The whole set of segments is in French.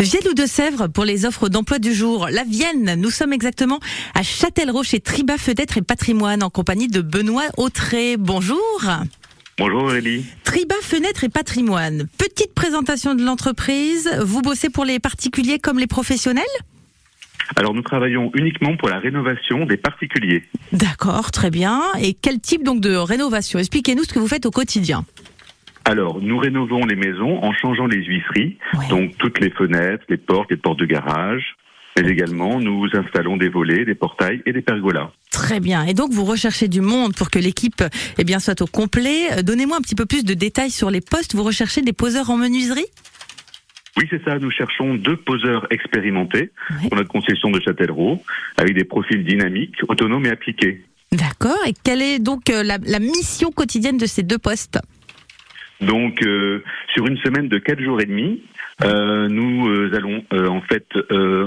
Vienne ou de Sèvres pour les offres d'emploi du jour. La Vienne, nous sommes exactement à Châtellerault chez Triba Fenêtre et Patrimoine en compagnie de Benoît Autré. Bonjour. Bonjour Aurélie. Triba Fenêtre et Patrimoine. Petite présentation de l'entreprise. Vous bossez pour les particuliers comme les professionnels? Alors nous travaillons uniquement pour la rénovation des particuliers. D'accord, très bien. Et quel type donc de rénovation? Expliquez-nous ce que vous faites au quotidien. Alors, nous rénovons les maisons en changeant les huisseries, Oui. donc toutes les fenêtres, les portes, les portes de garage. Mais également, nous installons des volets, des portails et des pergolas. Très bien. Et donc, vous recherchez du monde pour que l'équipe eh bien, soit au complet. Euh, Donnez-moi un petit peu plus de détails sur les postes. Vous recherchez des poseurs en menuiserie? Oui, c'est ça. Nous cherchons deux poseurs expérimentés Oui. pour notre concession de Châtellerault, avec des profils dynamiques, autonomes et appliqués. D'accord. Et quelle est donc euh, la, la mission quotidienne de ces deux postes? Donc, euh, sur une semaine de quatre jours et demi, euh, nous euh, allons en fait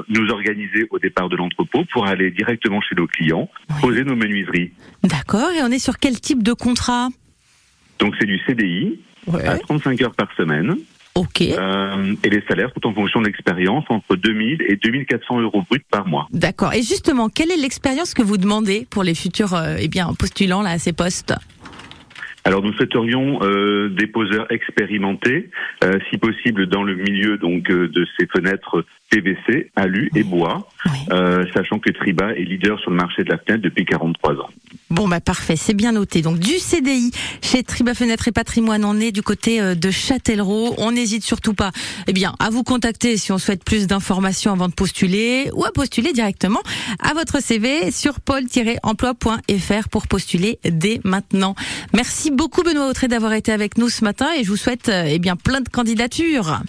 nous organiser au départ de l'entrepôt pour aller directement chez nos clients, Oui. poser nos menuiseries. D'accord. Et on est sur quel type de contrat? Donc, c'est du CDI à 35 heures par semaine. Ok. Euh, et les salaires sont en fonction de l'expérience entre 2000 et 2400 euros bruts par mois. D'accord. Et justement, quelle est l'expérience que vous demandez pour les futurs euh, eh bien, postulants là, à ces postes? Alors nous souhaiterions euh, des poseurs expérimentés, euh, si possible dans le milieu donc euh, de ces fenêtres PVC, alu et bois, Oui. euh, sachant que Triba est leader sur le marché de la fenêtre depuis 43 ans. Bon, bah parfait, c'est bien noté. Donc du CDI chez Triba Fenêtre et Patrimoine, on est du côté euh, de Châtellerault. On n'hésite surtout pas, eh bien, à vous contacter si on souhaite plus d'informations avant de postuler ou à postuler directement à votre CV sur pôle-emploi.fr pour postuler dès maintenant. Merci beaucoup Benoît Autré d'avoir été avec nous ce matin et je vous souhaite euh, eh bien plein de candidatures.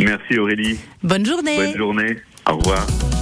Merci Aurélie, Bonne journée. bonne journée, au revoir.